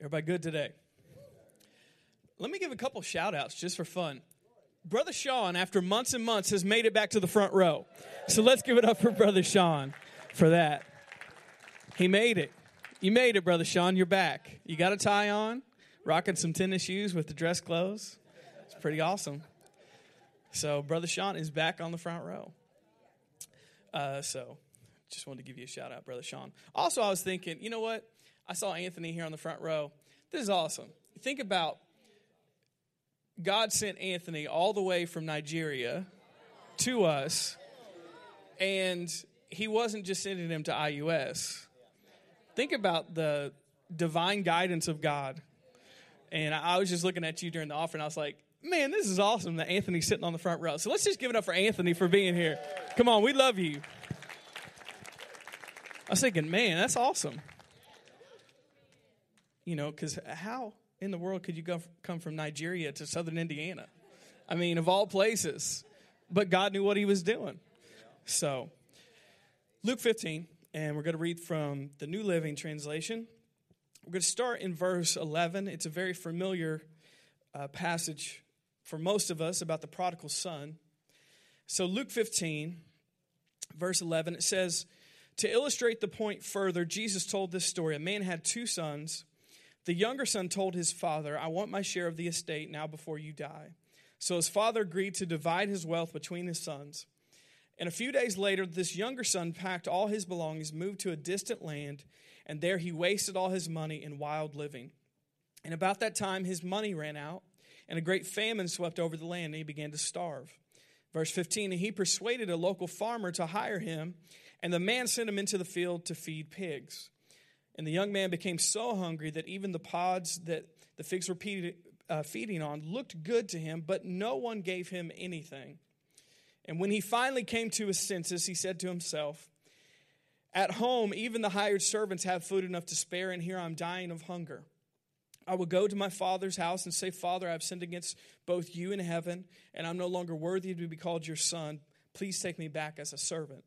Everybody good today? Let me give a couple shout outs just for fun. Brother Sean, after months and months, has made it back to the front row. So let's give it up for Brother Sean for that. He made it. You made it, Brother Sean. You're back. You got a tie on, rocking some tennis shoes with the dress clothes. It's pretty awesome. So, Brother Sean is back on the front row. Uh, so, just wanted to give you a shout out, Brother Sean. Also, I was thinking, you know what? I saw Anthony here on the front row. This is awesome. Think about God sent Anthony all the way from Nigeria to us, and he wasn't just sending him to IUS. Think about the divine guidance of God. And I was just looking at you during the offering. I was like, man, this is awesome that Anthony's sitting on the front row. So let's just give it up for Anthony for being here. Come on, we love you. I was thinking, man, that's awesome. You know, because how in the world could you go, come from Nigeria to southern Indiana? I mean, of all places. But God knew what he was doing. So, Luke 15, and we're going to read from the New Living Translation. We're going to start in verse 11. It's a very familiar uh, passage for most of us about the prodigal son. So, Luke 15, verse 11, it says, To illustrate the point further, Jesus told this story. A man had two sons. The younger son told his father, I want my share of the estate now before you die. So his father agreed to divide his wealth between his sons. And a few days later, this younger son packed all his belongings, moved to a distant land, and there he wasted all his money in wild living. And about that time, his money ran out, and a great famine swept over the land, and he began to starve. Verse 15, and he persuaded a local farmer to hire him, and the man sent him into the field to feed pigs. And the young man became so hungry that even the pods that the figs were uh, feeding on looked good to him, but no one gave him anything. And when he finally came to his senses, he said to himself, At home, even the hired servants have food enough to spare, and here I'm dying of hunger. I will go to my father's house and say, Father, I've sinned against both you and heaven, and I'm no longer worthy to be called your son. Please take me back as a servant.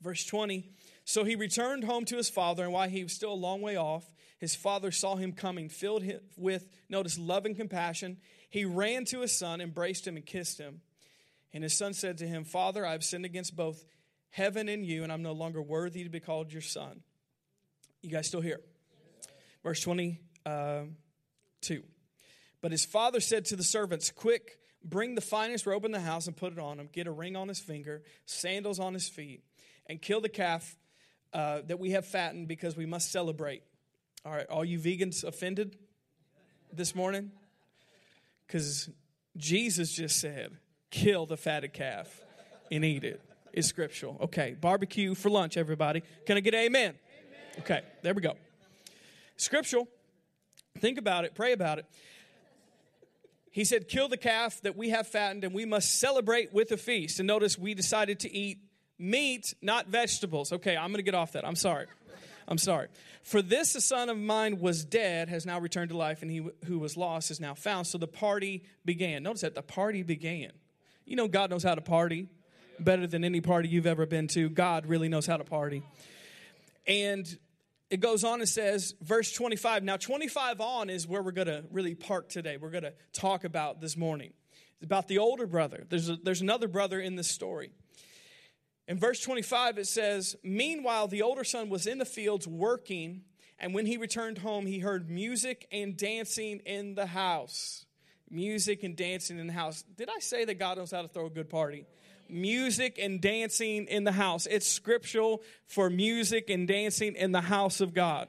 Verse 20 So he returned home to his father, and while he was still a long way off, his father saw him coming, filled with, notice, love and compassion. He ran to his son, embraced him, and kissed him. And his son said to him, Father, I have sinned against both heaven and you, and I'm no longer worthy to be called your son. You guys still here? Verse 22. Uh, but his father said to the servants, Quick, bring the finest robe in the house and put it on him. Get a ring on his finger, sandals on his feet, and kill the calf uh, that we have fattened because we must celebrate. All right, all you vegans offended this morning? Because Jesus just said, kill the fatted calf and eat it. It's scriptural. Okay, barbecue for lunch, everybody. Can I get amen? amen? Okay, there we go. Scriptural. Think about it, pray about it. He said, Kill the calf that we have fattened, and we must celebrate with a feast. And notice we decided to eat meat, not vegetables. Okay, I'm going to get off that. I'm sorry. I'm sorry. For this, a son of mine was dead, has now returned to life, and he who was lost is now found. So the party began. Notice that the party began. You know, God knows how to party better than any party you've ever been to. God really knows how to party. And it goes on and says, verse 25. Now, 25 on is where we're going to really park today. We're going to talk about this morning. It's about the older brother. There's, a, there's another brother in this story. In verse 25, it says, Meanwhile, the older son was in the fields working, and when he returned home, he heard music and dancing in the house music and dancing in the house. Did I say that God knows how to throw a good party? Music and dancing in the house. It's scriptural for music and dancing in the house of God.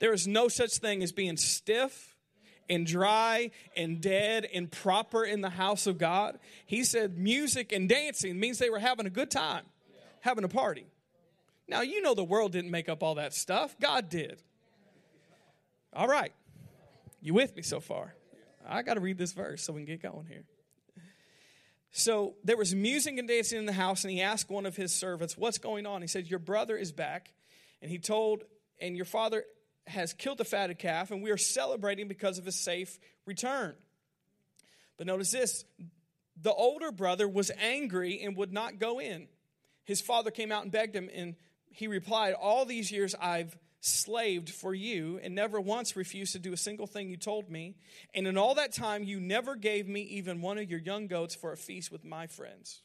There is no such thing as being stiff and dry and dead and proper in the house of God. He said music and dancing means they were having a good time, having a party. Now, you know the world didn't make up all that stuff, God did. All right. You with me so far? I got to read this verse so we can get going here. So there was music and dancing in the house, and he asked one of his servants, What's going on? He said, Your brother is back. And he told, And your father has killed the fatted calf, and we are celebrating because of his safe return. But notice this the older brother was angry and would not go in. His father came out and begged him, and he replied, All these years I've slaved for you and never once refused to do a single thing you told me. And in all that time, you never gave me even one of your young goats for a feast with my friends.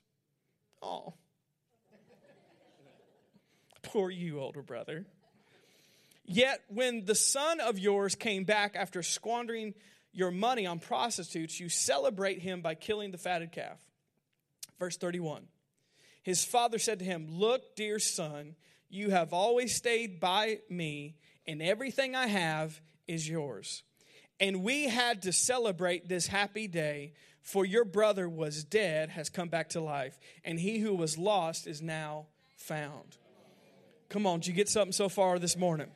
Oh. Poor you, older brother. Yet when the son of yours came back after squandering your money on prostitutes, you celebrate him by killing the fatted calf. Verse 31. His father said to him, Look, dear son, you have always stayed by me, and everything I have is yours. And we had to celebrate this happy day, for your brother was dead, has come back to life, and he who was lost is now found. Come on, did you get something so far this morning?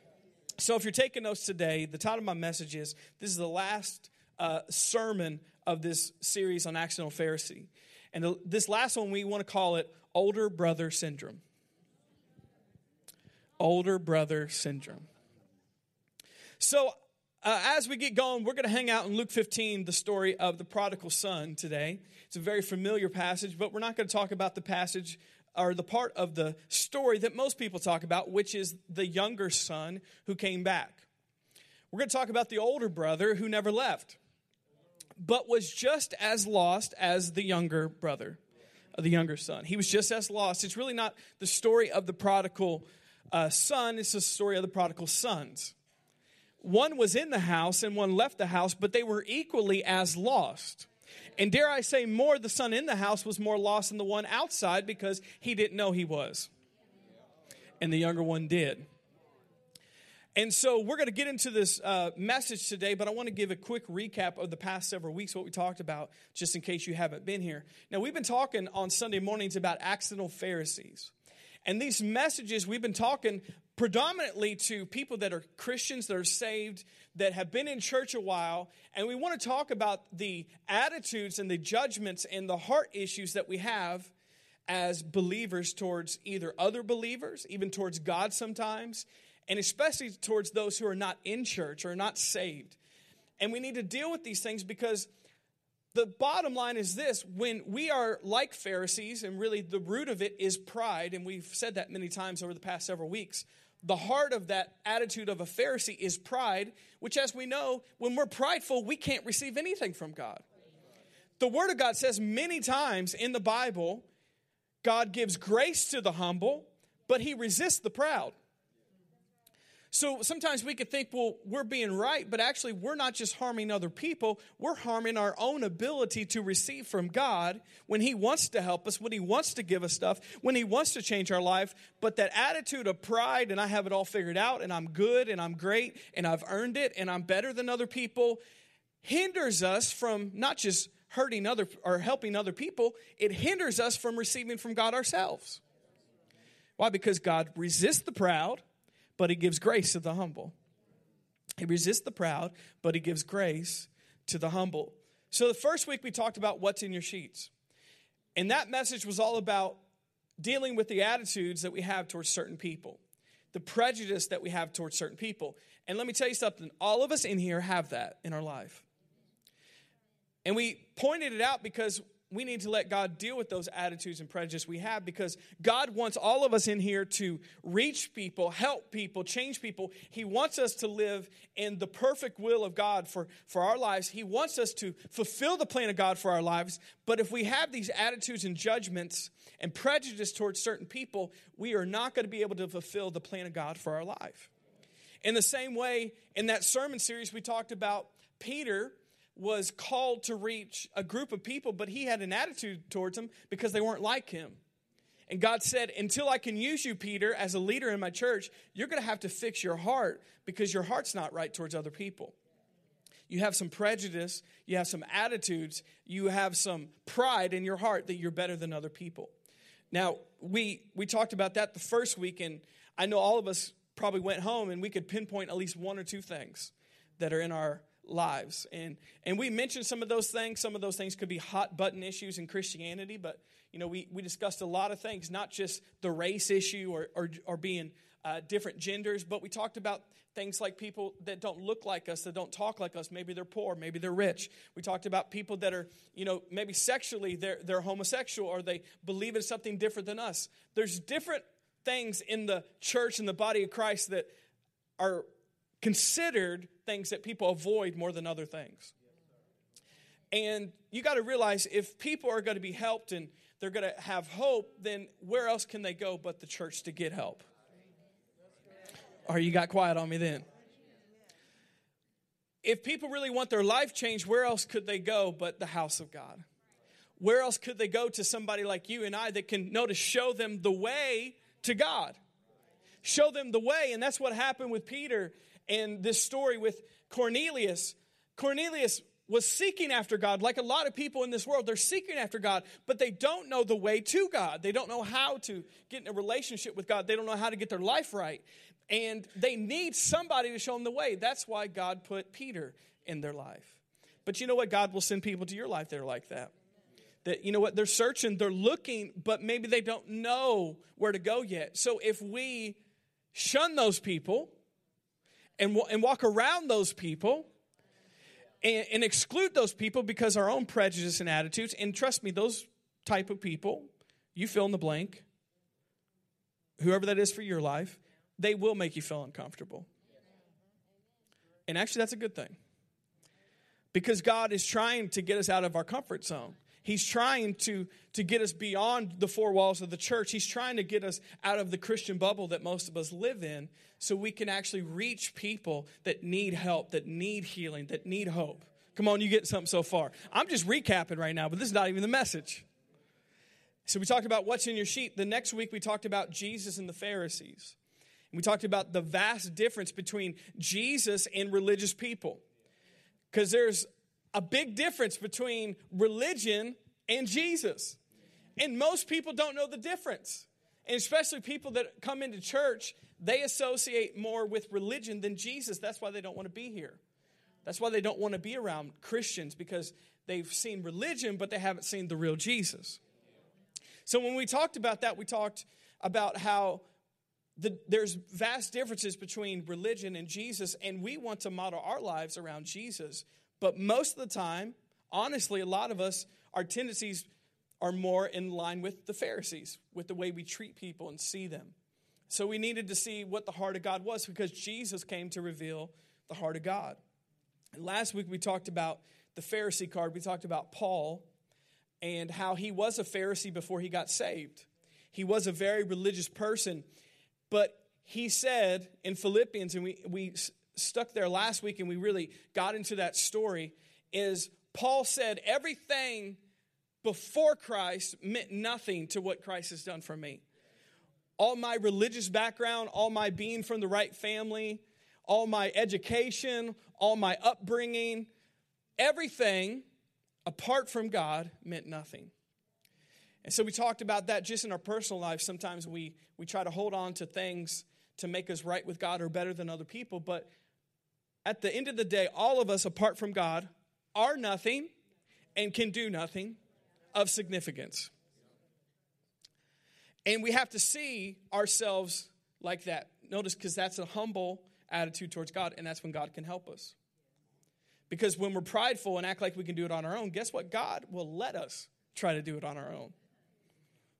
So, if you're taking notes today, the title of my message is this is the last uh, sermon of this series on accidental Pharisee. And this last one, we want to call it Older Brother Syndrome older brother syndrome. So, uh, as we get going, we're going to hang out in Luke 15, the story of the prodigal son today. It's a very familiar passage, but we're not going to talk about the passage or the part of the story that most people talk about, which is the younger son who came back. We're going to talk about the older brother who never left, but was just as lost as the younger brother, the younger son. He was just as lost. It's really not the story of the prodigal uh, son, it's the story of the prodigal sons. One was in the house and one left the house, but they were equally as lost. And dare I say, more, the son in the house was more lost than the one outside because he didn't know he was. And the younger one did. And so we're going to get into this uh, message today, but I want to give a quick recap of the past several weeks, what we talked about, just in case you haven't been here. Now, we've been talking on Sunday mornings about accidental Pharisees. And these messages, we've been talking predominantly to people that are Christians, that are saved, that have been in church a while. And we want to talk about the attitudes and the judgments and the heart issues that we have as believers towards either other believers, even towards God sometimes, and especially towards those who are not in church or not saved. And we need to deal with these things because the bottom line is this when we are like Pharisees, and really the root of it is pride, and we've said that many times over the past several weeks. The heart of that attitude of a Pharisee is pride, which, as we know, when we're prideful, we can't receive anything from God. The Word of God says many times in the Bible, God gives grace to the humble, but He resists the proud. So sometimes we could think, well, we're being right, but actually, we're not just harming other people, we're harming our own ability to receive from God when He wants to help us, when He wants to give us stuff, when He wants to change our life. But that attitude of pride and I have it all figured out and I'm good and I'm great and I've earned it and I'm better than other people hinders us from not just hurting other or helping other people, it hinders us from receiving from God ourselves. Why? Because God resists the proud but he gives grace to the humble. He resists the proud, but he gives grace to the humble. So the first week we talked about what's in your sheets. And that message was all about dealing with the attitudes that we have towards certain people, the prejudice that we have towards certain people. And let me tell you something all of us in here have that in our life. And we pointed it out because we need to let God deal with those attitudes and prejudice we have because God wants all of us in here to reach people, help people, change people. He wants us to live in the perfect will of God for, for our lives. He wants us to fulfill the plan of God for our lives. But if we have these attitudes and judgments and prejudice towards certain people, we are not going to be able to fulfill the plan of God for our life. In the same way, in that sermon series, we talked about Peter was called to reach a group of people, but he had an attitude towards them because they weren't like him. And God said, Until I can use you, Peter, as a leader in my church, you're going to have to fix your heart because your heart's not right towards other people. You have some prejudice, you have some attitudes, you have some pride in your heart that you're better than other people. Now, we, we talked about that the first week, and I know all of us probably went home and we could pinpoint at least one or two things that are in our lives. And and we mentioned some of those things. Some of those things could be hot button issues in Christianity, but you know, we, we discussed a lot of things, not just the race issue or, or, or being uh, different genders, but we talked about things like people that don't look like us, that don't talk like us. Maybe they're poor, maybe they're rich. We talked about people that are, you know, maybe sexually they're, they're homosexual or they believe in something different than us. There's different things in the church and the body of Christ that are considered things that people avoid more than other things. And you got to realize if people are going to be helped and they're going to have hope, then where else can they go but the church to get help? Or you got quiet on me then. If people really want their life changed, where else could they go but the house of God? Where else could they go to somebody like you and I that can know to show them the way to God? Show them the way. And that's what happened with Peter and this story with Cornelius. Cornelius was seeking after God, like a lot of people in this world. They're seeking after God, but they don't know the way to God. They don't know how to get in a relationship with God. They don't know how to get their life right. And they need somebody to show them the way. That's why God put Peter in their life. But you know what? God will send people to your life that are like that. That, you know what? They're searching, they're looking, but maybe they don't know where to go yet. So if we shun those people and, and walk around those people, and, and exclude those people because our own prejudice and attitudes. And trust me, those type of people, you fill in the blank, whoever that is for your life, they will make you feel uncomfortable. And actually, that's a good thing. Because God is trying to get us out of our comfort zone. He's trying to, to get us beyond the four walls of the church. He's trying to get us out of the Christian bubble that most of us live in so we can actually reach people that need help, that need healing, that need hope. Come on, you get something so far. I'm just recapping right now, but this is not even the message. So we talked about what's in your sheet. The next week we talked about Jesus and the Pharisees. And we talked about the vast difference between Jesus and religious people. Because there's a big difference between religion and Jesus. And most people don't know the difference. And especially people that come into church, they associate more with religion than Jesus. That's why they don't want to be here. That's why they don't want to be around Christians because they've seen religion, but they haven't seen the real Jesus. So when we talked about that, we talked about how the, there's vast differences between religion and Jesus, and we want to model our lives around Jesus but most of the time, honestly, a lot of us, our tendencies are more in line with the Pharisees, with the way we treat people and see them. So we needed to see what the heart of God was because Jesus came to reveal the heart of God. And last week we talked about the Pharisee card. We talked about Paul and how he was a Pharisee before he got saved. He was a very religious person, but he said in Philippians, and we, we stuck there last week and we really got into that story is Paul said, everything before Christ meant nothing to what Christ has done for me. All my religious background, all my being from the right family, all my education, all my upbringing, everything apart from God meant nothing. And so we talked about that just in our personal life. Sometimes we, we try to hold on to things to make us right with God or better than other people, but at the end of the day, all of us, apart from God, are nothing and can do nothing of significance. And we have to see ourselves like that. Notice, because that's a humble attitude towards God, and that's when God can help us. Because when we're prideful and act like we can do it on our own, guess what? God will let us try to do it on our own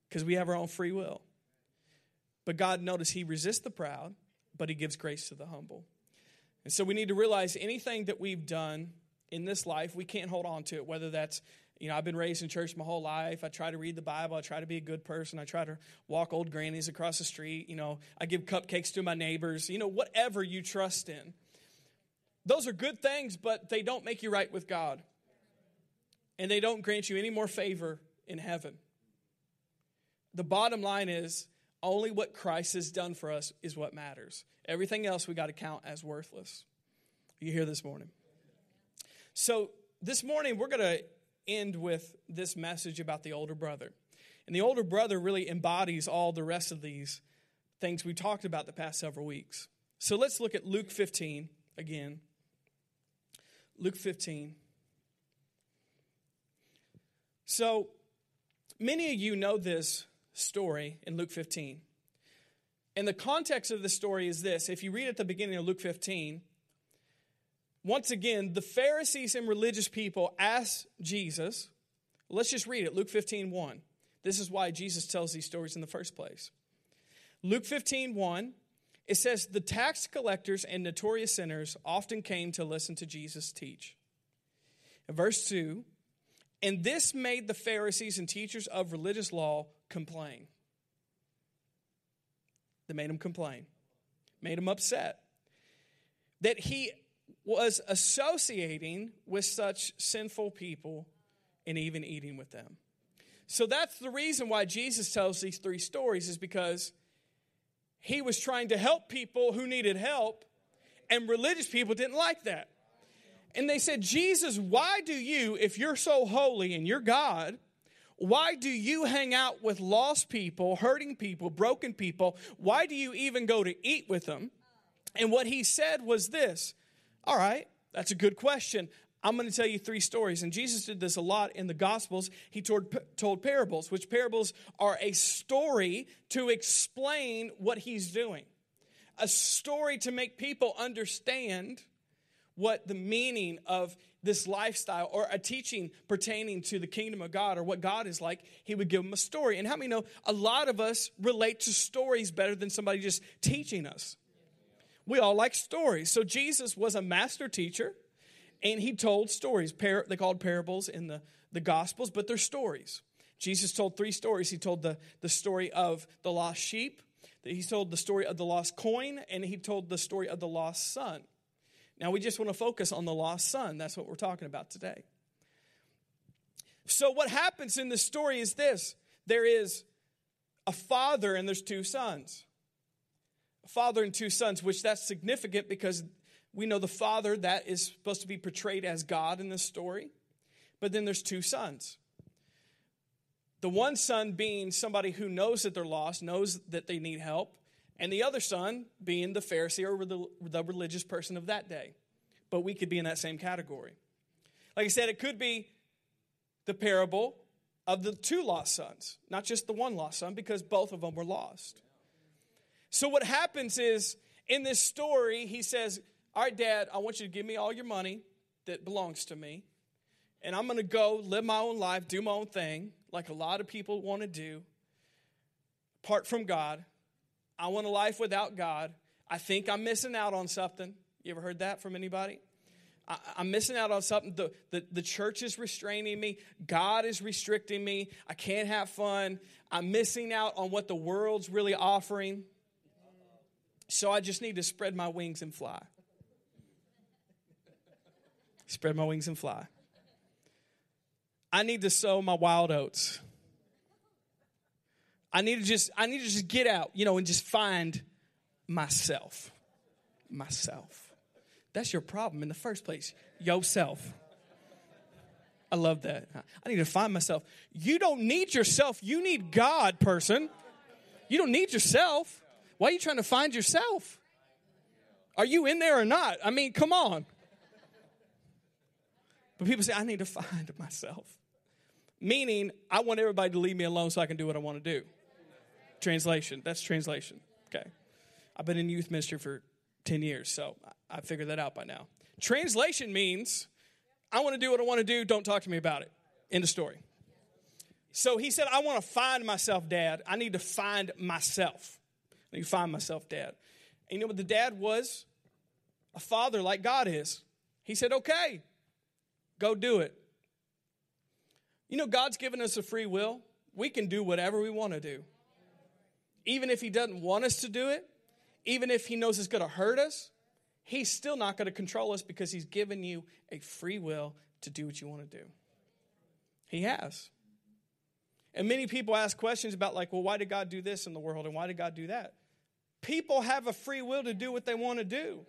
because we have our own free will. But God, notice, He resists the proud, but He gives grace to the humble. And so we need to realize anything that we've done in this life, we can't hold on to it, whether that's you know, I've been raised in church my whole life. I try to read the Bible. I try to be a good person. I try to walk old grannies across the street. You know, I give cupcakes to my neighbors. You know, whatever you trust in. Those are good things, but they don't make you right with God. And they don't grant you any more favor in heaven. The bottom line is only what Christ has done for us is what matters. Everything else we got to count as worthless. Are you here this morning? So, this morning we're going to end with this message about the older brother. And the older brother really embodies all the rest of these things we talked about the past several weeks. So, let's look at Luke 15 again. Luke 15. So, many of you know this story in Luke 15. And the context of the story is this if you read at the beginning of Luke 15, once again, the Pharisees and religious people ask Jesus, let's just read it Luke 15 1. This is why Jesus tells these stories in the first place. Luke 15 1, it says the tax collectors and notorious sinners often came to listen to Jesus teach. In verse 2, and this made the Pharisees and teachers of religious law complain. They made him complain, made him upset that he was associating with such sinful people and even eating with them. So that's the reason why Jesus tells these three stories, is because he was trying to help people who needed help, and religious people didn't like that. And they said, Jesus, why do you, if you're so holy and you're God, why do you hang out with lost people, hurting people, broken people? Why do you even go to eat with them? And what he said was this All right, that's a good question. I'm going to tell you three stories. And Jesus did this a lot in the Gospels. He told, told parables, which parables are a story to explain what he's doing, a story to make people understand what the meaning of this lifestyle or a teaching pertaining to the kingdom of God or what God is like, he would give them a story. And how many know a lot of us relate to stories better than somebody just teaching us? We all like stories. So Jesus was a master teacher and he told stories. Par- they called parables in the, the Gospels, but they're stories. Jesus told three stories. He told the, the story of the lost sheep, he told the story of the lost coin, and he told the story of the lost son. Now, we just want to focus on the lost son. That's what we're talking about today. So, what happens in this story is this there is a father and there's two sons. A father and two sons, which that's significant because we know the father that is supposed to be portrayed as God in this story. But then there's two sons. The one son being somebody who knows that they're lost, knows that they need help, and the other son being the Pharisee or the, the religious person of that day. But we could be in that same category. Like I said, it could be the parable of the two lost sons, not just the one lost son, because both of them were lost. So, what happens is in this story, he says, all right, Dad, I want you to give me all your money that belongs to me, and I'm going to go live my own life, do my own thing, like a lot of people want to do, apart from God. I want a life without God. I think I'm missing out on something. You ever heard that from anybody? I, am missing out on something. The, the, the church is restraining me. God is restricting me. I can't have fun. I'm missing out on what the world's really offering. So I just need to spread my wings and fly spread my wings and fly. I need to sow my wild oats. I need to just I need to just get out, you know, and just find myself. Myself. That's your problem in the first place. Yourself. I love that. I need to find myself. You don't need yourself. You need God, person. You don't need yourself. Why are you trying to find yourself? Are you in there or not? I mean, come on. But people say, I need to find myself. Meaning, I want everybody to leave me alone so I can do what I want to do. Translation. That's translation. Okay. I've been in youth ministry for 10 years, so I figured that out by now. Translation means, I want to do what I want to do, don't talk to me about it. End of story. So he said, I want to find myself, Dad. I need to find myself. I need to find myself, Dad. And you know what the dad was? A father like God is. He said, Okay, Go do it. You know, God's given us a free will. We can do whatever we want to do. Even if He doesn't want us to do it, even if He knows it's going to hurt us, He's still not going to control us because He's given you a free will to do what you want to do. He has. And many people ask questions about, like, well, why did God do this in the world and why did God do that? People have a free will to do what they want to do.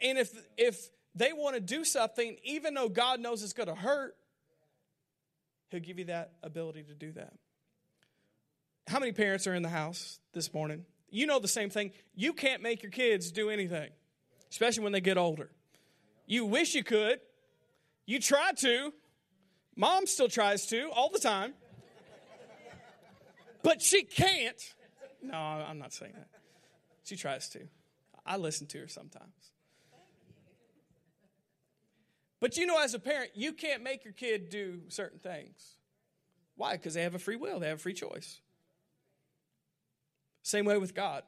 And if, if they want to do something, even though God knows it's going to hurt, He'll give you that ability to do that. How many parents are in the house this morning? You know the same thing. You can't make your kids do anything, especially when they get older. You wish you could. You try to. Mom still tries to all the time. But she can't. No, I'm not saying that. She tries to. I listen to her sometimes. But you know, as a parent, you can't make your kid do certain things. Why? Because they have a free will, they have a free choice. Same way with God.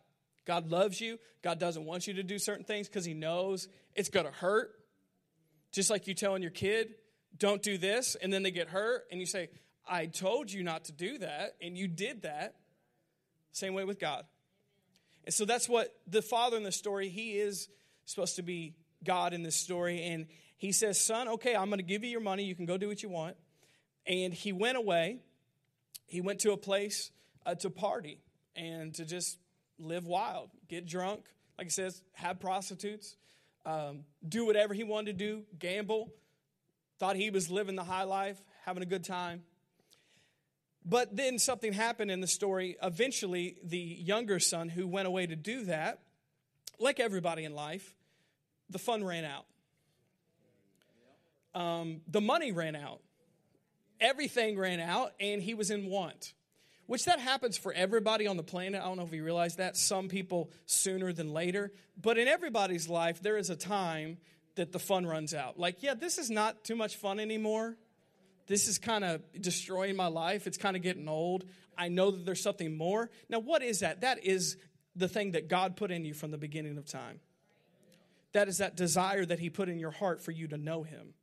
God loves you. God doesn't want you to do certain things because He knows it's going to hurt. Just like you telling your kid, don't do this, and then they get hurt, and you say, I told you not to do that, and you did that. Same way with God. And so that's what the father in the story, he is supposed to be God in this story. And he says, Son, okay, I'm going to give you your money. You can go do what you want. And he went away. He went to a place uh, to party and to just live wild, get drunk, like he says, have prostitutes, um, do whatever he wanted to do, gamble. Thought he was living the high life, having a good time. But then something happened in the story. Eventually, the younger son who went away to do that, like everybody in life, the fun ran out. Um, the money ran out. Everything ran out, and he was in want. Which that happens for everybody on the planet. I don't know if you realize that. Some people sooner than later. But in everybody's life, there is a time that the fun runs out. Like, yeah, this is not too much fun anymore this is kind of destroying my life. It's kind of getting old. I know that there's something more. Now, what is that? That is the thing that God put in you from the beginning of time. That is that desire that He put in your heart for you to know Him.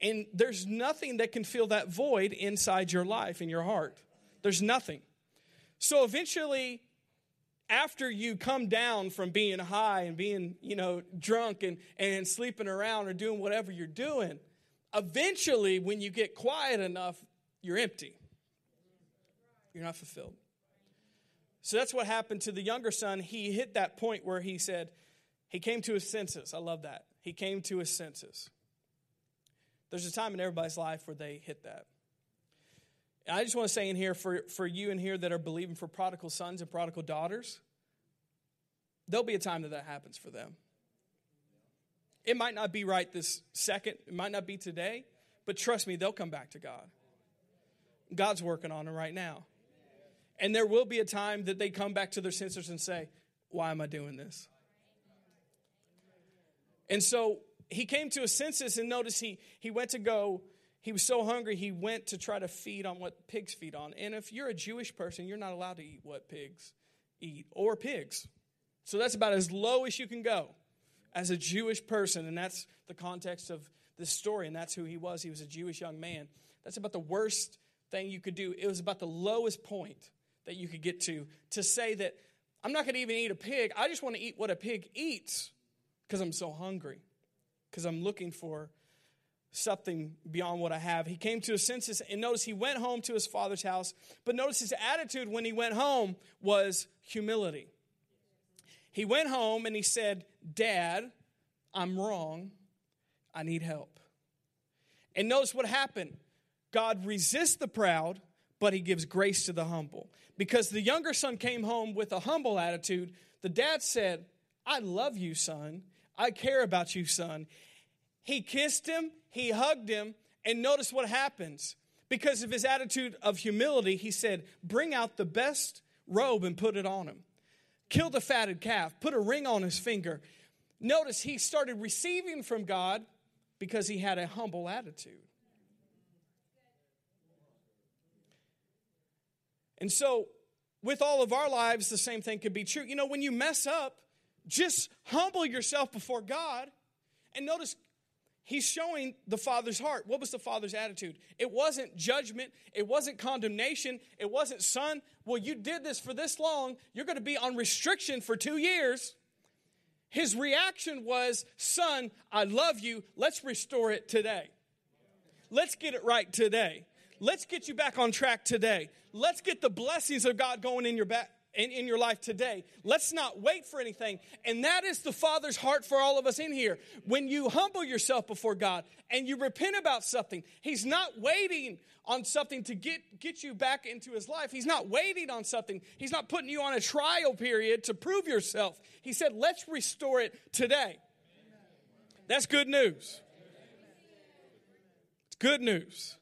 And there's nothing that can fill that void inside your life, in your heart. There's nothing. So eventually, after you come down from being high and being, you know, drunk and, and sleeping around or doing whatever you're doing, eventually, when you get quiet enough, you're empty. You're not fulfilled. So that's what happened to the younger son. He hit that point where he said, he came to his senses. I love that. He came to his senses. There's a time in everybody's life where they hit that. I just want to say in here for, for you in here that are believing for prodigal sons and prodigal daughters, there'll be a time that that happens for them. It might not be right this second, it might not be today, but trust me, they'll come back to God. God's working on them right now. And there will be a time that they come back to their senses and say, Why am I doing this? And so he came to his senses and notice he, he went to go, he was so hungry, he went to try to feed on what pigs feed on. And if you're a Jewish person, you're not allowed to eat what pigs eat or pigs. So that's about as low as you can go as a Jewish person, and that's the context of this story, and that's who he was. He was a Jewish young man. That's about the worst thing you could do. It was about the lowest point that you could get to to say that I'm not going to even eat a pig. I just want to eat what a pig eats because I'm so hungry, because I'm looking for something beyond what I have. He came to his senses and notice he went home to his father's house, but notice his attitude when he went home was humility. He went home and he said, Dad, I'm wrong. I need help. And notice what happened God resists the proud, but he gives grace to the humble. Because the younger son came home with a humble attitude, the dad said, I love you, son. I care about you, son. He kissed him, he hugged him, and notice what happens. Because of his attitude of humility, he said, Bring out the best robe and put it on him Kill the fatted calf, put a ring on his finger. Notice he started receiving from God because he had a humble attitude. And so, with all of our lives, the same thing could be true. You know, when you mess up, just humble yourself before God. And notice He's showing the father's heart. What was the father's attitude? It wasn't judgment, it wasn't condemnation, it wasn't, son, well, you did this for this long, you're going to be on restriction for two years. His reaction was, son, I love you, let's restore it today. Let's get it right today. Let's get you back on track today. Let's get the blessings of God going in your back, in, in your life today. Let's not wait for anything. And that is the Father's heart for all of us in here. When you humble yourself before God and you repent about something, He's not waiting on something to get, get you back into His life. He's not waiting on something. He's not putting you on a trial period to prove yourself. He said, let's restore it today. That's good news. It's good news.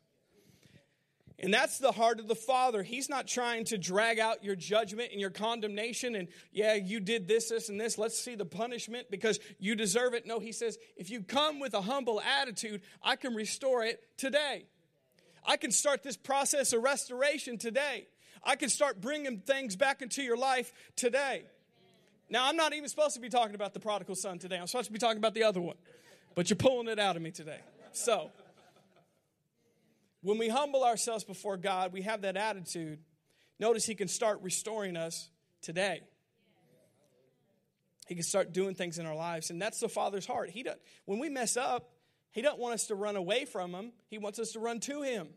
And that's the heart of the Father. He's not trying to drag out your judgment and your condemnation and, yeah, you did this, this, and this. Let's see the punishment because you deserve it. No, He says, if you come with a humble attitude, I can restore it today. I can start this process of restoration today. I can start bringing things back into your life today. Now, I'm not even supposed to be talking about the prodigal son today. I'm supposed to be talking about the other one. But you're pulling it out of me today. So, when we humble ourselves before God, we have that attitude. Notice He can start restoring us today. He can start doing things in our lives, and that's the Father's heart. He does, when we mess up, He doesn't want us to run away from Him. He wants us to run to Him,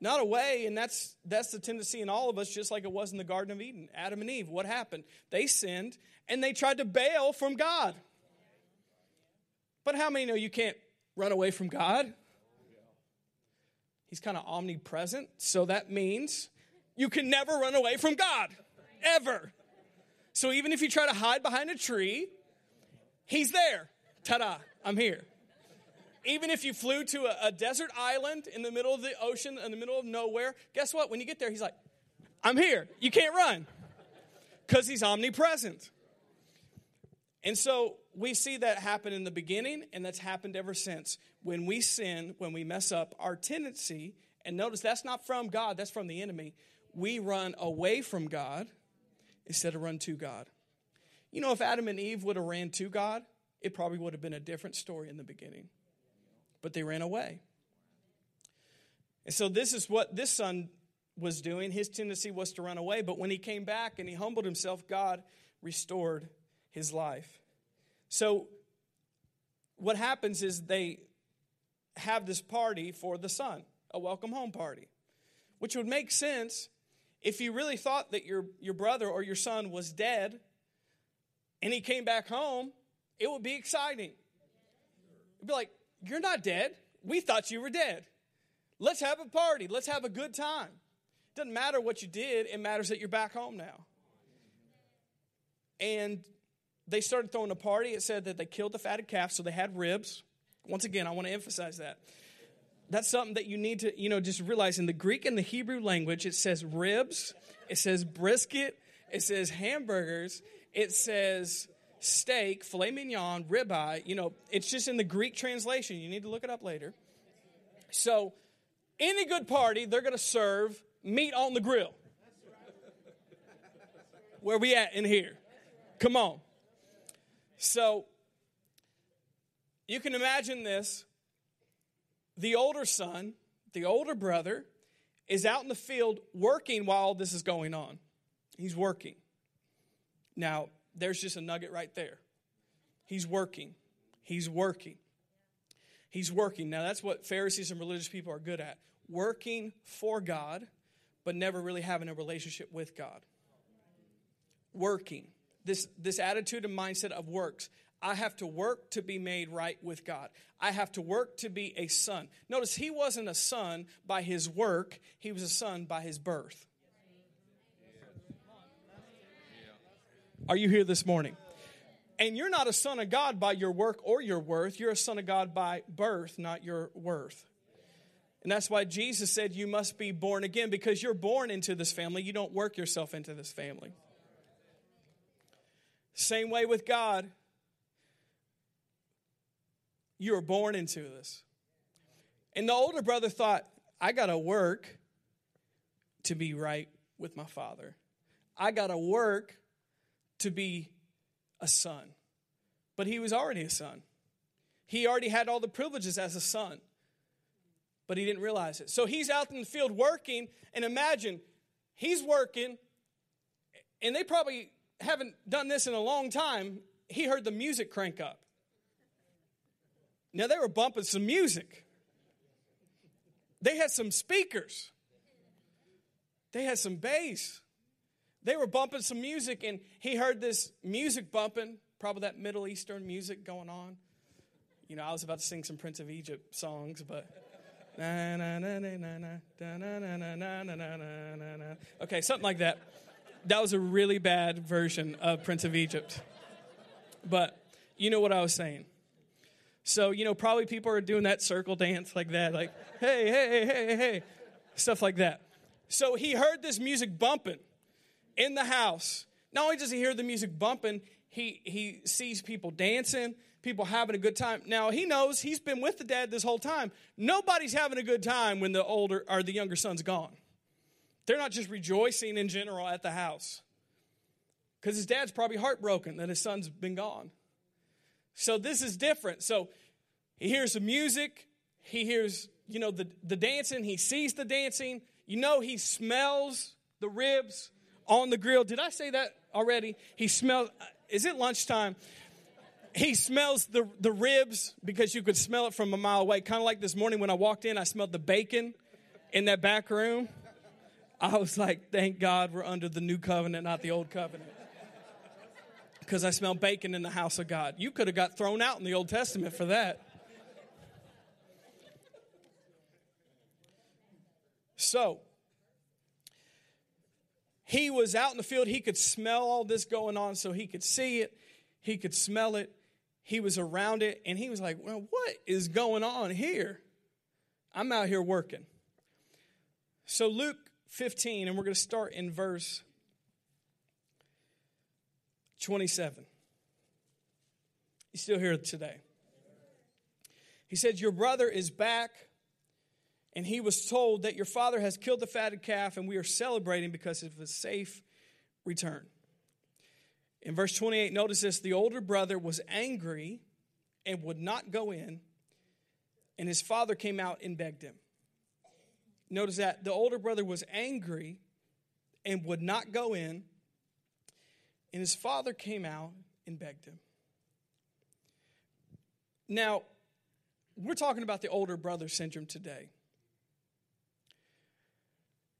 not away. And that's that's the tendency in all of us, just like it was in the Garden of Eden. Adam and Eve. What happened? They sinned, and they tried to bail from God. But how many know you can't run away from God? He's kind of omnipresent, so that means you can never run away from God, ever. So even if you try to hide behind a tree, He's there. Ta da, I'm here. Even if you flew to a, a, desert island in the middle of the ocean, in the middle of nowhere, guess what? When you get there, He's like, I'm here. You can't run because He's omnipresent. And so we see that happen in the beginning, and that's happened ever since. When we sin, when we mess up, our tendency, and notice that's not from God, that's from the enemy, we run away from God instead of run to God. You know, if Adam and Eve would have ran to God, it probably would have been a different story in the beginning. But they ran away. And so this is what this son was doing. His tendency was to run away, but when he came back and he humbled himself, God restored his life. So, what happens is they have this party for the son, a welcome home party, which would make sense if you really thought that your, your brother or your son was dead and he came back home, it would be exciting. It'd be like, You're not dead. We thought you were dead. Let's have a party. Let's have a good time. It doesn't matter what you did, it matters that you're back home now. And they started throwing a party. It said that they killed the fatted calf, so they had ribs. Once again, I want to emphasize that. That's something that you need to, you know, just realize in the Greek and the Hebrew language, it says ribs, it says brisket, it says hamburgers, it says steak, filet mignon, ribeye. You know, it's just in the Greek translation. You need to look it up later. So, any good party, they're going to serve meat on the grill. Where we at in here? Come on. So you can imagine this. The older son, the older brother, is out in the field working while this is going on. He's working. Now, there's just a nugget right there. He's working. He's working. He's working. Now, that's what Pharisees and religious people are good at working for God, but never really having a relationship with God. Working this, this attitude and mindset of works. I have to work to be made right with God. I have to work to be a son. Notice he wasn't a son by his work, he was a son by his birth. Are you here this morning? And you're not a son of God by your work or your worth. You're a son of God by birth, not your worth. And that's why Jesus said you must be born again because you're born into this family. You don't work yourself into this family. Same way with God. You were born into this. And the older brother thought, I got to work to be right with my father. I got to work to be a son. But he was already a son. He already had all the privileges as a son, but he didn't realize it. So he's out in the field working, and imagine he's working, and they probably haven't done this in a long time, he heard the music crank up. Now they were bumping some music. They had some speakers. They had some bass. They were bumping some music, and he heard this music bumping, probably that Middle Eastern music going on. You know, I was about to sing some Prince of Egypt songs, but. Okay, something like that that was a really bad version of Prince of Egypt. But you know what I was saying. So, you know, probably people are doing that circle dance like that, like, hey, hey, hey, hey, stuff like that. So he heard this music bumping in the house. Not only does he hear the music bumping, he, he sees people dancing, people having a good time. Now he knows he's been with the dad this whole time. Nobody's having a good time when the older or the younger son's gone. They're not just rejoicing in general at the house. because his dad's probably heartbroken that his son's been gone. So this is different. So he hears the music, he hears, you know, the, the dancing, he sees the dancing, you know, he smells the ribs on the grill. Did I say that already? He smells, uh, is it lunchtime? He smells the, the ribs because you could smell it from a mile away. Kind of like this morning when I walked in, I smelled the bacon in that back room. I was like, thank God we're under the new covenant, not the old covenant. Because I smell bacon in the house of God. You could have got thrown out in the Old Testament for that. So, he was out in the field. He could smell all this going on, so he could see it, he could smell it, he was around it, and he was like, Well, what is going on here? I'm out here working. So, Luke 15, and we're going to start in verse 27. You still here today? He said, Your brother is back, and he was told that your father has killed the fatted calf, and we are celebrating because of his safe return. In verse 28, notice this the older brother was angry and would not go in, and his father came out and begged him. Notice that the older brother was angry and would not go in, and his father came out and begged him. Now, we're talking about the older brother syndrome today.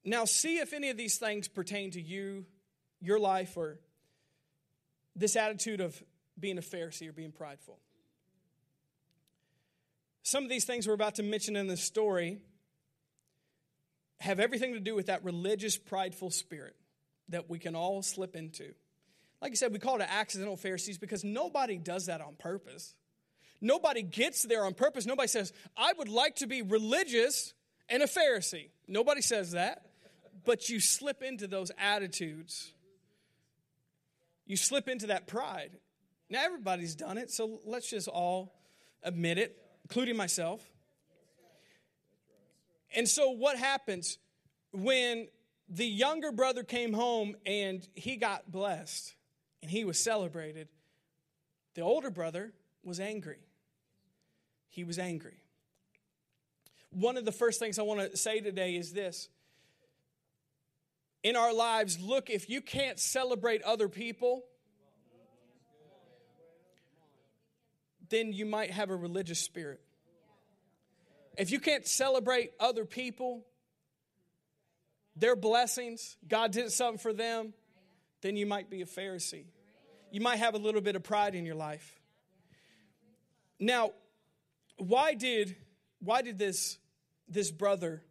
Now, see if any of these things pertain to you, your life, or this attitude of being a Pharisee or being prideful. Some of these things we're about to mention in this story have everything to do with that religious, prideful spirit that we can all slip into. Like I said, we call it accidental Pharisees because nobody does that on purpose. Nobody gets there on purpose. Nobody says, I would like to be religious and a Pharisee. Nobody says that. But you slip into those attitudes. You slip into that pride. Now, everybody's done it, so let's just all admit it, including myself. And so, what happens when the younger brother came home and he got blessed and he was celebrated? The older brother was angry. He was angry. One of the first things I want to say today is this. In our lives, look, if you can't celebrate other people, then you might have a religious spirit. If you can't celebrate other people, their blessings, God did something for them, then you might be a Pharisee. You might have a little bit of pride in your life. Now, why did why did this this brother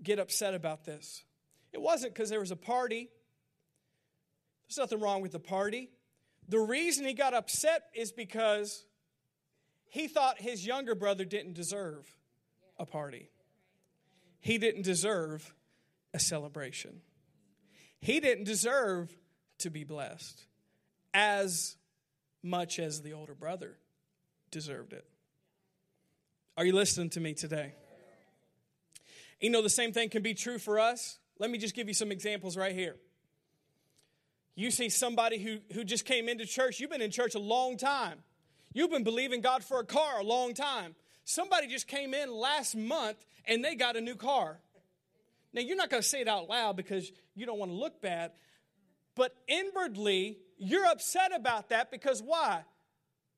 get upset about this? It wasn't because there was a party. There's nothing wrong with the party. The reason he got upset is because he thought his younger brother didn't deserve a party. He didn't deserve a celebration. He didn't deserve to be blessed as much as the older brother deserved it. Are you listening to me today? You know, the same thing can be true for us. Let me just give you some examples right here. You see somebody who, who just came into church, you've been in church a long time. You've been believing God for a car a long time. Somebody just came in last month and they got a new car. Now, you're not going to say it out loud because you don't want to look bad, but inwardly, you're upset about that because why?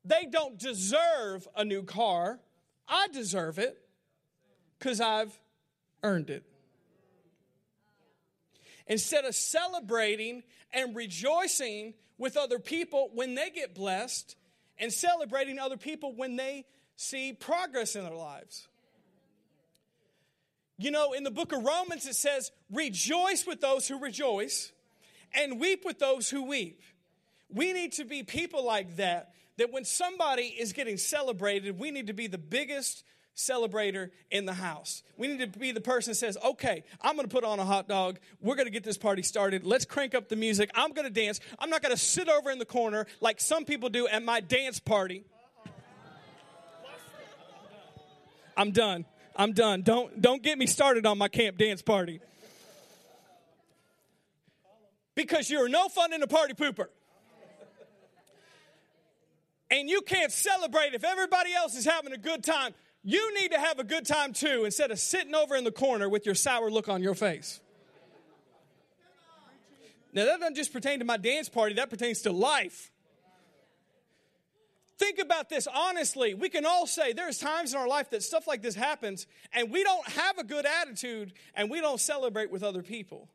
They don't deserve a new car. I deserve it because I've earned it. Instead of celebrating and rejoicing with other people when they get blessed, and celebrating other people when they see progress in their lives. You know, in the book of Romans, it says, Rejoice with those who rejoice and weep with those who weep. We need to be people like that, that when somebody is getting celebrated, we need to be the biggest celebrator in the house. We need to be the person that says, okay, I'm going to put on a hot dog. We're going to get this party started. Let's crank up the music. I'm going to dance. I'm not going to sit over in the corner like some people do at my dance party. I'm done. I'm done. Don't don't get me started on my camp dance party. because you're no fun in a party pooper. And you can't celebrate if everybody else is having a good time. You need to have a good time too instead of sitting over in the corner with your sour look on your face. Now, that doesn't just pertain to my dance party, that pertains to life. Think about this honestly. We can all say there's times in our life that stuff like this happens and we don't have a good attitude and we don't celebrate with other people.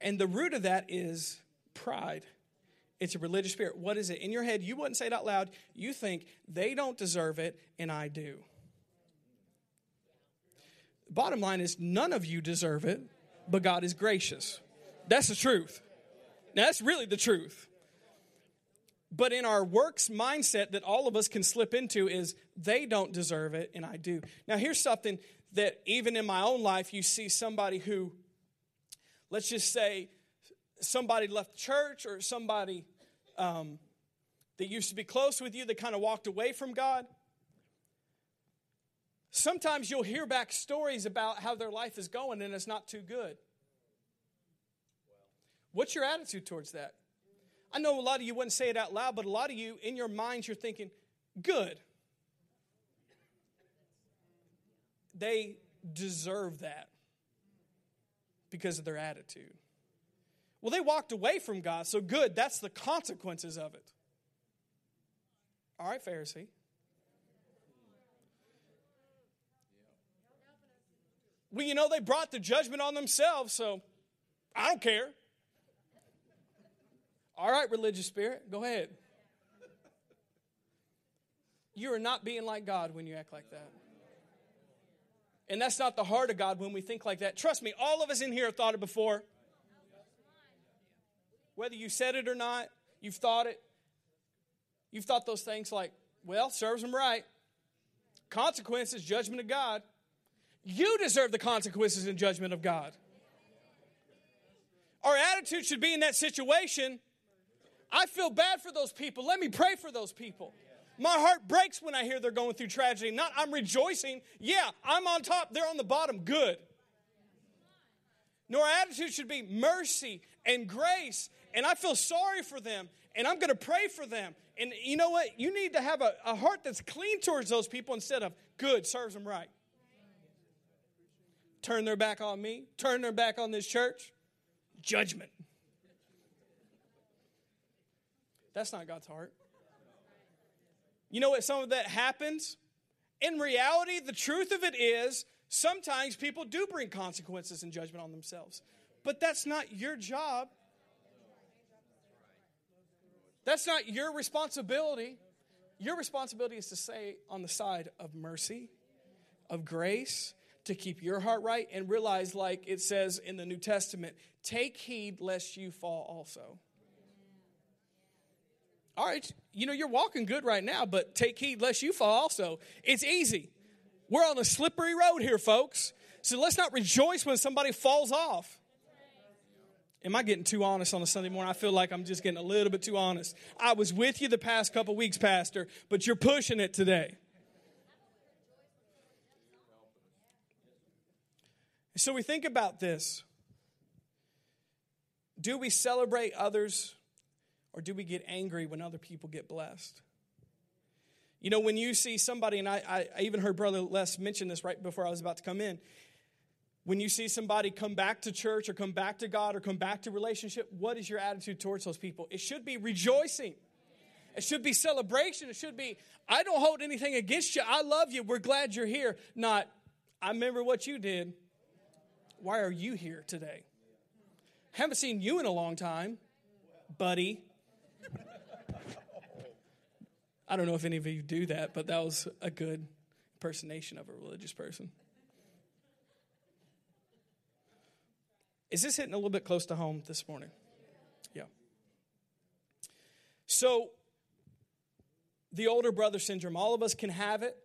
And the root of that is pride. It's a religious spirit. What is it? In your head, you wouldn't say it out loud. You think they don't deserve it and I do. Bottom line is, none of you deserve it, but God is gracious. That's the truth. Now, that's really the truth. But in our works mindset that all of us can slip into is they don't deserve it and I do. Now, here's something that even in my own life, you see somebody who, let's just say, somebody left church or somebody um, that used to be close with you that kind of walked away from God. Sometimes you'll hear back stories about how their life is going and it's not too good. What's your attitude towards that? I know a lot of you wouldn't say it out loud, but a lot of you, in your minds, you're thinking, good. They deserve that because of their attitude. Well, they walked away from God, so good. That's the consequences of it. All right, Pharisee. Well, you know, they brought the judgment on themselves, so I don't care. All right, religious spirit, go ahead. You are not being like God when you act like that. And that's not the heart of God when we think like that. Trust me, all of us in here have thought it before. Whether you said it or not, you've thought it. You've thought those things like, well, serves them right. Consequences, judgment of God. You deserve the consequences and judgment of God. Our attitude should be in that situation I feel bad for those people. Let me pray for those people. My heart breaks when I hear they're going through tragedy. Not I'm rejoicing. Yeah, I'm on top, they're on the bottom. Good. No, our attitude should be mercy and grace. And I feel sorry for them. And I'm going to pray for them. And you know what? You need to have a, a heart that's clean towards those people instead of good, serves them right. Turn their back on me, turn their back on this church. Judgment. That's not God's heart. You know what? Some of that happens. In reality, the truth of it is sometimes people do bring consequences and judgment on themselves. But that's not your job. That's not your responsibility. Your responsibility is to stay on the side of mercy, of grace, to keep your heart right, and realize, like it says in the New Testament, take heed lest you fall also all right, you know, you're walking good right now, but take heed lest you fall also. It's easy. We're on a slippery road here, folks. So let's not rejoice when somebody falls off. Am I getting too honest on a Sunday morning? I feel like I'm just getting a little bit too honest. I was with you the past couple weeks, Pastor, but you're pushing it today. So we think about this. Do we celebrate others or do we get angry when other people get blessed? You know, when you see somebody, and I, I even heard Brother Les mention this right before I was about to come in. When you see somebody come back to church or come back to God or come back to relationship, what is your attitude towards those people? It should be rejoicing. It should be celebration. It should be, I don't hold anything against you. I love you. We're glad you're here. Not, I remember what you did. Why are you here today? Haven't seen you in a long time, buddy. I don't know if any of you do that, but that was a good impersonation of a religious person. Is this hitting a little bit close to home this morning? Yeah. So, the older brother syndrome, all of us can have it,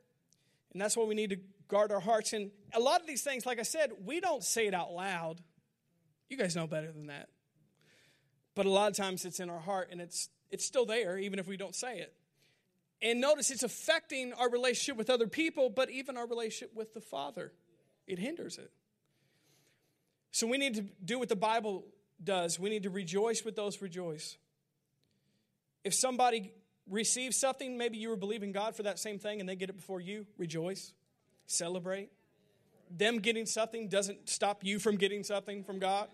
and that's why we need to guard our hearts. And a lot of these things, like I said, we don't say it out loud. You guys know better than that. But a lot of times it's in our heart and it's it's still there even if we don't say it. And notice it's affecting our relationship with other people, but even our relationship with the Father. It hinders it. So we need to do what the Bible does, we need to rejoice with those rejoice. If somebody receives something, maybe you were believing God for that same thing and they get it before you, rejoice, celebrate. Them getting something doesn't stop you from getting something from God.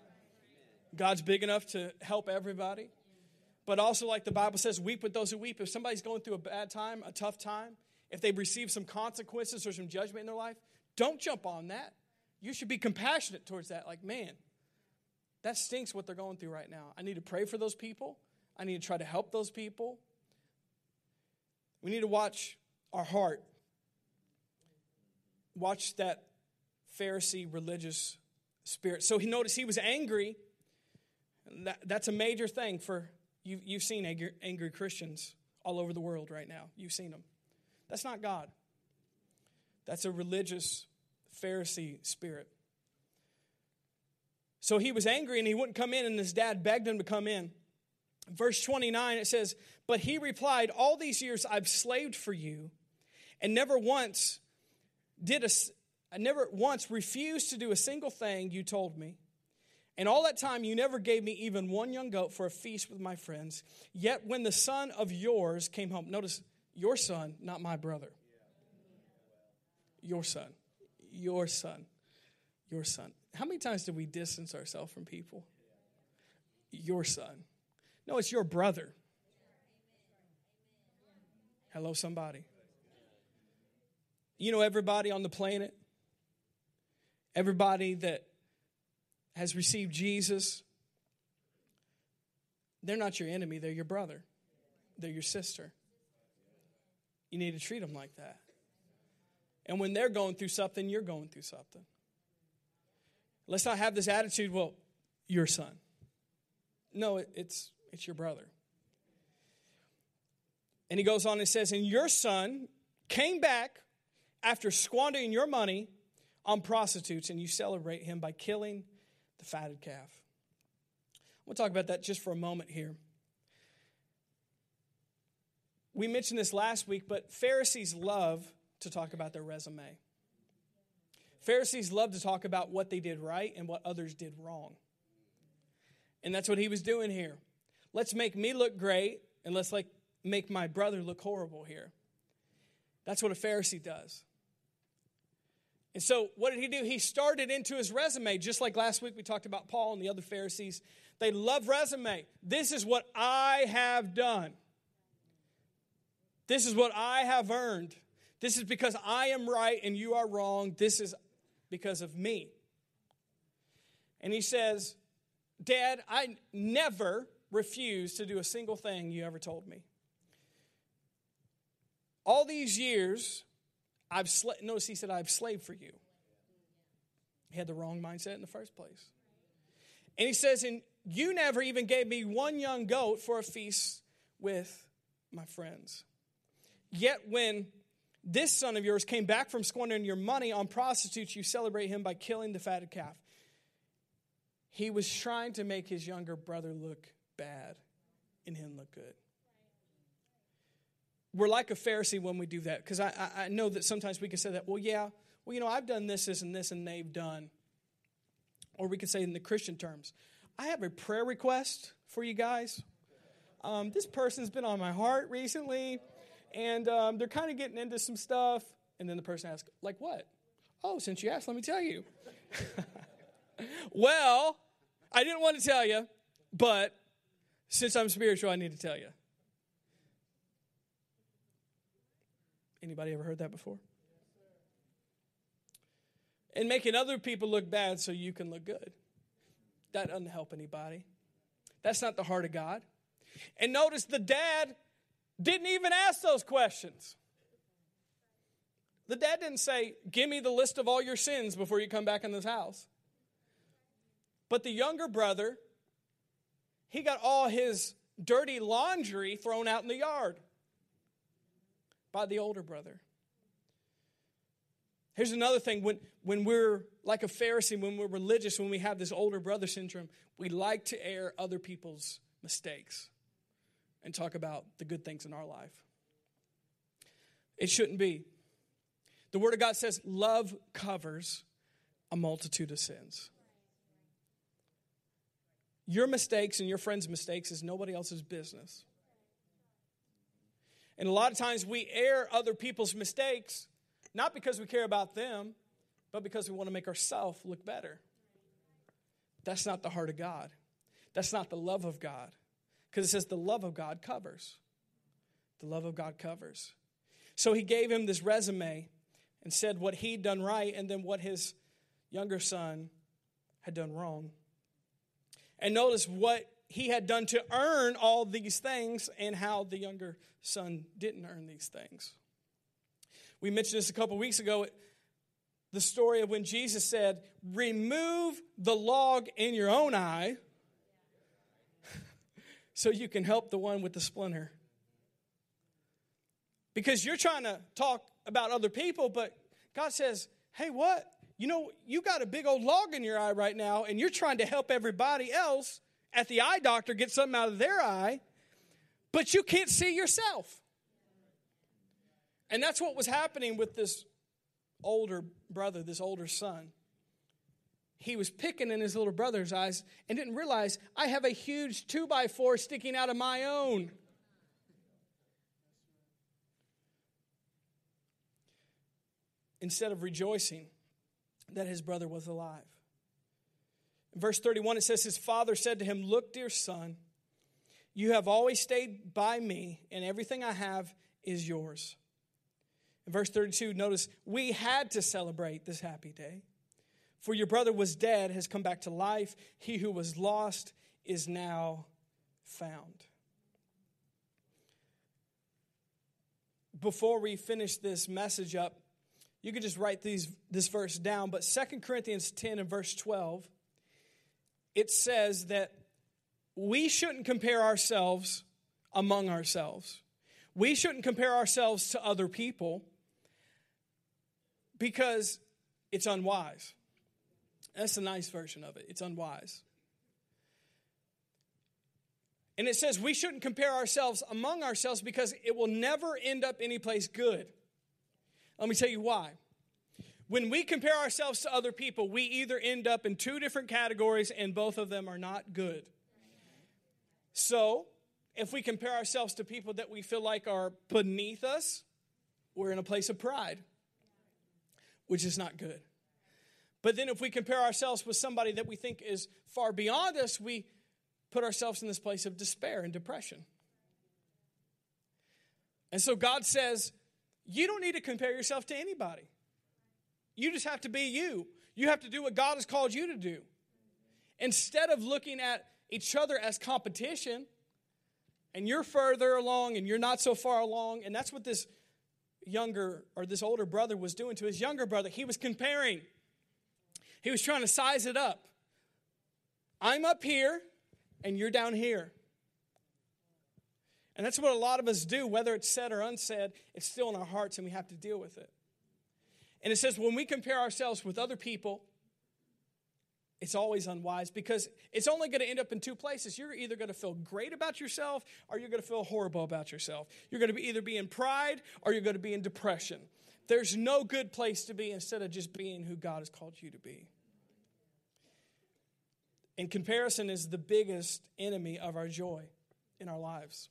God's big enough to help everybody. But also, like the Bible says, weep with those who weep. If somebody's going through a bad time, a tough time, if they've received some consequences or some judgment in their life, don't jump on that. You should be compassionate towards that. Like, man, that stinks what they're going through right now. I need to pray for those people. I need to try to help those people. We need to watch our heart. Watch that Pharisee religious spirit. So he noticed he was angry. That, that's a major thing for you. You've seen angry, angry Christians all over the world right now. You've seen them. That's not God. That's a religious Pharisee spirit. So he was angry and he wouldn't come in, and his dad begged him to come in. Verse 29, it says, But he replied, All these years I've slaved for you, and never once did a, I never once refused to do a single thing you told me. And all that time you never gave me even one young goat for a feast with my friends. Yet when the son of yours came home, notice your son, not my brother. Your son. Your son. Your son. How many times do we distance ourselves from people? Your son. No, it's your brother. Hello, somebody. You know, everybody on the planet, everybody that has received Jesus, they're not your enemy, they're your brother, they're your sister. You need to treat them like that. And when they're going through something, you're going through something. Let's not have this attitude, well, your son. No, it, it's, it's your brother. And he goes on and says, And your son came back after squandering your money on prostitutes, and you celebrate him by killing the fatted calf. We'll talk about that just for a moment here. We mentioned this last week, but Pharisees love to talk about their resume. Pharisees love to talk about what they did right and what others did wrong. And that's what he was doing here. Let's make me look great and let's like make my brother look horrible here. That's what a Pharisee does. And so, what did he do? He started into his resume, just like last week we talked about Paul and the other Pharisees. They love resume. This is what I have done. This is what I have earned. This is because I am right and you are wrong. This is because of me. And he says, Dad, I never refused to do a single thing you ever told me. All these years, I've sl- notice he said, I've slaved for you. He had the wrong mindset in the first place. And he says, and you never even gave me one young goat for a feast with my friends. Yet when this son of yours came back from squandering your money on prostitutes, you celebrate him by killing the fatted calf. He was trying to make his younger brother look bad and him look good. We're like a Pharisee when we do that because I, I, know that sometimes we can say that, well, yeah, well, you know, I've done this, this, and this, and they've done. Or we could say in the Christian terms, I have a prayer request for you guys. Um, this person's been on my heart recently and um, they're kind of getting into some stuff. And then the person asks, like what? Oh, since you asked, let me tell you. well, I didn't want to tell you, but since I'm spiritual, I need to tell you. Anybody ever heard that before? And making other people look bad so you can look good. That doesn't help anybody. That's not the heart of God. And notice the dad didn't even ask those questions. The dad didn't say, Give me the list of all your sins before you come back in this house. But the younger brother, he got all his dirty laundry thrown out in the yard by the older brother. Here's another thing when, when we're like a Pharisee, when we're religious, when we have this older brother syndrome, we like to air other people's mistakes and talk about the good things in our life. It shouldn't be. The Word of God says love covers a multitude of sins. your mistakes and your friends' mistakes is nobody else's business. And a lot of times we air other people's mistakes, not because we care about them, but because we want to make ourselves look better. That's not the heart of God. That's not the love of God. Because it says the love of God covers. The love of God covers. So he gave him this resume and said what he'd done right and then what his younger son had done wrong. And notice what he had done to earn all these things and how the younger son didn't earn these things. We mentioned this a couple weeks ago the story of when Jesus said, Remove the log in your own eye so you can help the one with the splinter. Because you're trying to talk about other people, but God says, Hey, what? You know, you got a big old log in your eye right now, and you're trying to help everybody else at the eye doctor get something out of their eye, but you can't see yourself. And that's what was happening with this older brother, this older son. He was picking in his little brother's eyes and didn't realize I have a huge two by four sticking out of my own. Instead of rejoicing that his brother was alive. In verse 31, it says, His father said to him, Look, dear son, you have always stayed by me, and everything I have is yours. In verse 32, notice, we had to celebrate this happy day. For your brother was dead, has come back to life. He who was lost is now found. Before we finish this message up, you could just write these, this verse down, but 2 Corinthians 10 and verse 12, it says that we shouldn't compare ourselves among ourselves. We shouldn't compare ourselves to other people because it's unwise. That's a nice version of it. It's unwise. And it says we shouldn't compare ourselves among ourselves because it will never end up anyplace good. Let me tell you why. When we compare ourselves to other people, we either end up in two different categories and both of them are not good. So, if we compare ourselves to people that we feel like are beneath us, we're in a place of pride which is not good. But then if we compare ourselves with somebody that we think is far beyond us, we put ourselves in this place of despair and depression. And so God says, you don't need to compare yourself to anybody. You just have to be you. You have to do what God has called you to do. Instead of looking at each other as competition, and you're further along and you're not so far along, and that's what this younger or this older brother was doing to his younger brother. He was comparing, he was trying to size it up. I'm up here and you're down here. And that's what a lot of us do, whether it's said or unsaid, it's still in our hearts and we have to deal with it. And it says when we compare ourselves with other people, it's always unwise because it's only going to end up in two places. You're either going to feel great about yourself or you're going to feel horrible about yourself. You're going to be either be in pride or you're going to be in depression. There's no good place to be instead of just being who God has called you to be. And comparison is the biggest enemy of our joy in our lives.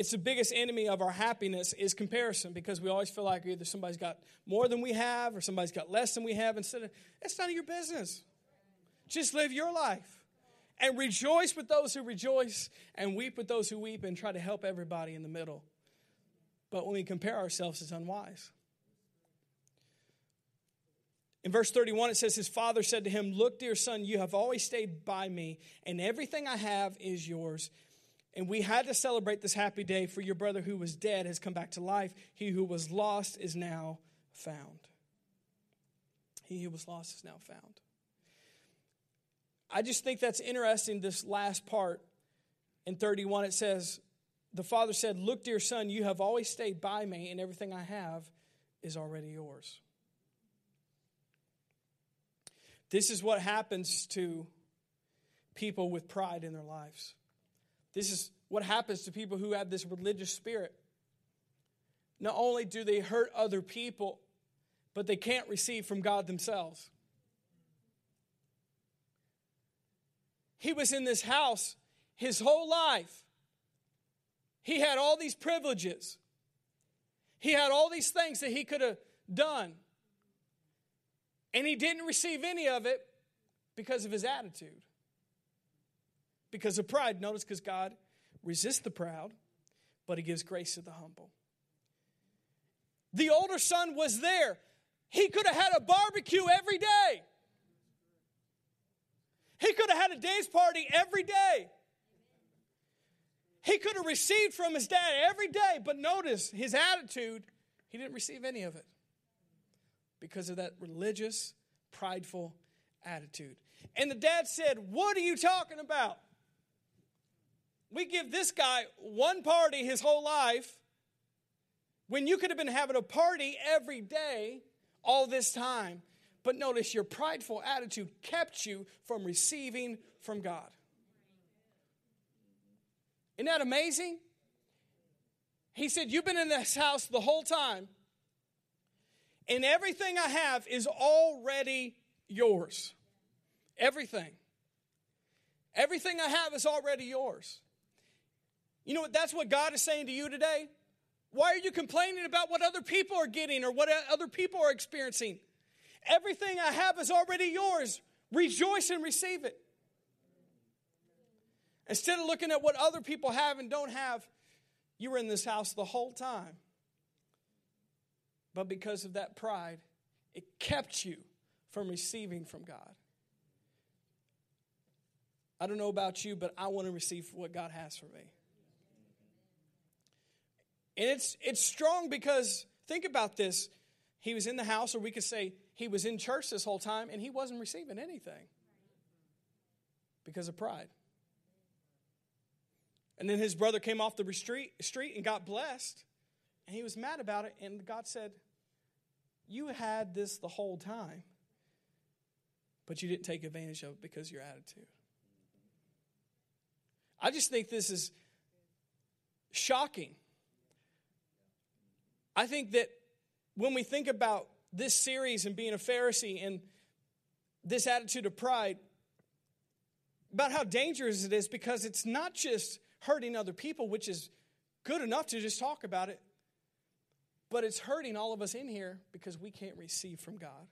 It's the biggest enemy of our happiness is comparison because we always feel like either somebody's got more than we have or somebody's got less than we have instead of it's none of your business. Just live your life and rejoice with those who rejoice and weep with those who weep and try to help everybody in the middle. But when we compare ourselves it's unwise. In verse 31 it says his father said to him look dear son you have always stayed by me and everything i have is yours and we had to celebrate this happy day, for your brother who was dead has come back to life. He who was lost is now found. He who was lost is now found. I just think that's interesting, this last part in 31. It says, The father said, Look, dear son, you have always stayed by me, and everything I have is already yours. This is what happens to people with pride in their lives. This is what happens to people who have this religious spirit. Not only do they hurt other people, but they can't receive from God themselves. he was in this house his whole life. He had all these privileges. He had all these things that he could have done. And he didn't receive any of it because of his attitude. Because of pride. Notice because God resists the proud, but he gives grace to the humble. The older son was there. He could have had a barbecue every day. He could have had a dance party every day. He could have received from his dad every day, but notice his attitude, he didn't receive any of it because of that religious, prideful attitude. And the dad said, What are you talking about? We give this guy one party his whole life when you could have been having a party every day all this time. But notice your prideful attitude kept you from receiving from God. Isn't that amazing? He said, You've been in this house the whole time, and everything I have is already yours. Everything. Everything I have is already yours. You know what? That's what God is saying to you today. Why are you complaining about what other people are getting or what other people are experiencing? Everything I have is already yours. Rejoice and receive it. Instead of looking at what other people have and don't have, you were in this house the whole time. But because of that pride, it kept you from receiving from God. I don't know about you, but I want to receive what God has for me. And it's it's strong because think about this. He was in the house, or we could say he was in church this whole time and he wasn't receiving anything because of pride. And then his brother came off the street, street and got blessed, and he was mad about it. And God said, You had this the whole time, but you didn't take advantage of it because of your attitude. I just think this is shocking. I think that when we think about this series and being a Pharisee and this attitude of pride, about how dangerous it is because it's not just hurting other people, which is good enough to just talk about it, but it's hurting all of us in here because we can't receive from God.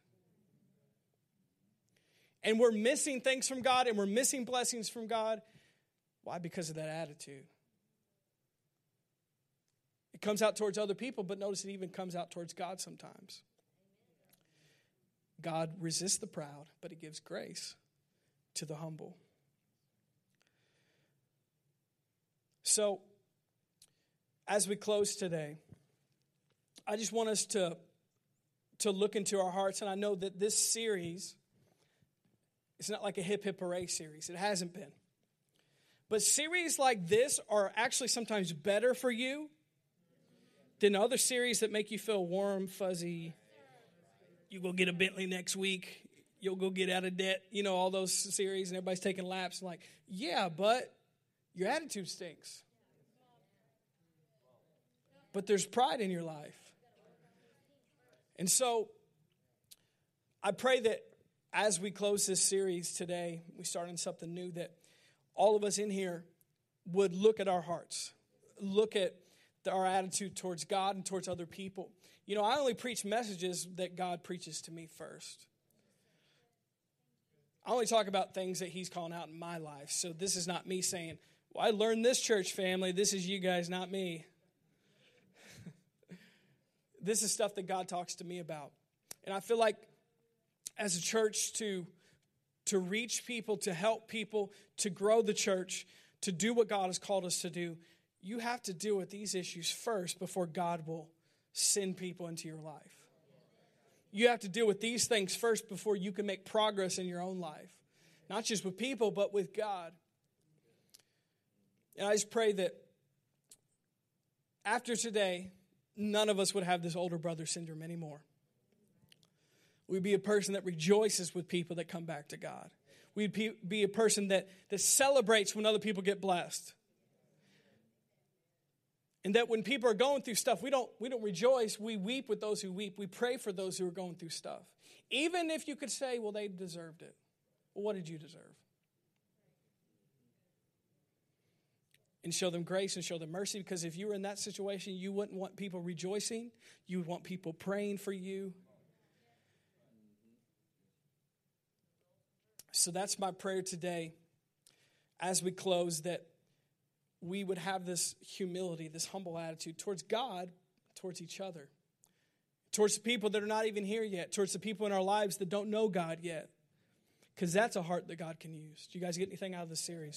And we're missing things from God and we're missing blessings from God. Why? Because of that attitude. It comes out towards other people, but notice it even comes out towards God sometimes. God resists the proud, but he gives grace to the humble. So, as we close today, I just want us to, to look into our hearts, and I know that this series is not like a hip hip hooray series. It hasn't been. But series like this are actually sometimes better for you than other series that make you feel warm, fuzzy, you go get a Bentley next week. You'll go get out of debt. You know, all those series, and everybody's taking laps. Like, yeah, but your attitude stinks. But there's pride in your life. And so, I pray that as we close this series today, we start on something new, that all of us in here would look at our hearts, look at our attitude towards God and towards other people. You know, I only preach messages that God preaches to me first. I only talk about things that He's calling out in my life. So this is not me saying, Well, I learned this church family. This is you guys, not me. this is stuff that God talks to me about. And I feel like as a church to to reach people, to help people, to grow the church, to do what God has called us to do, you have to deal with these issues first before God will send people into your life. You have to deal with these things first before you can make progress in your own life, not just with people, but with God. And I just pray that after today, none of us would have this older brother syndrome anymore. We'd be a person that rejoices with people that come back to God. We'd be a person that, that celebrates when other people get blessed. And that when people are going through stuff, we don't, we don't rejoice. We weep with those who weep. We pray for those who are going through stuff. Even if you could say, well, they deserved it. Well, what did you deserve? and show them grace and show them mercy because if you were in that situation, you wouldn't want people rejoicing. You would want people praying for you. So that's my prayer today as we close that we would have this humility, this humble attitude towards God, towards each other, towards the people that are not even here yet, towards the people in our lives that don't know God yet. Because that's a heart that God can use. Do you guys get anything out of this series?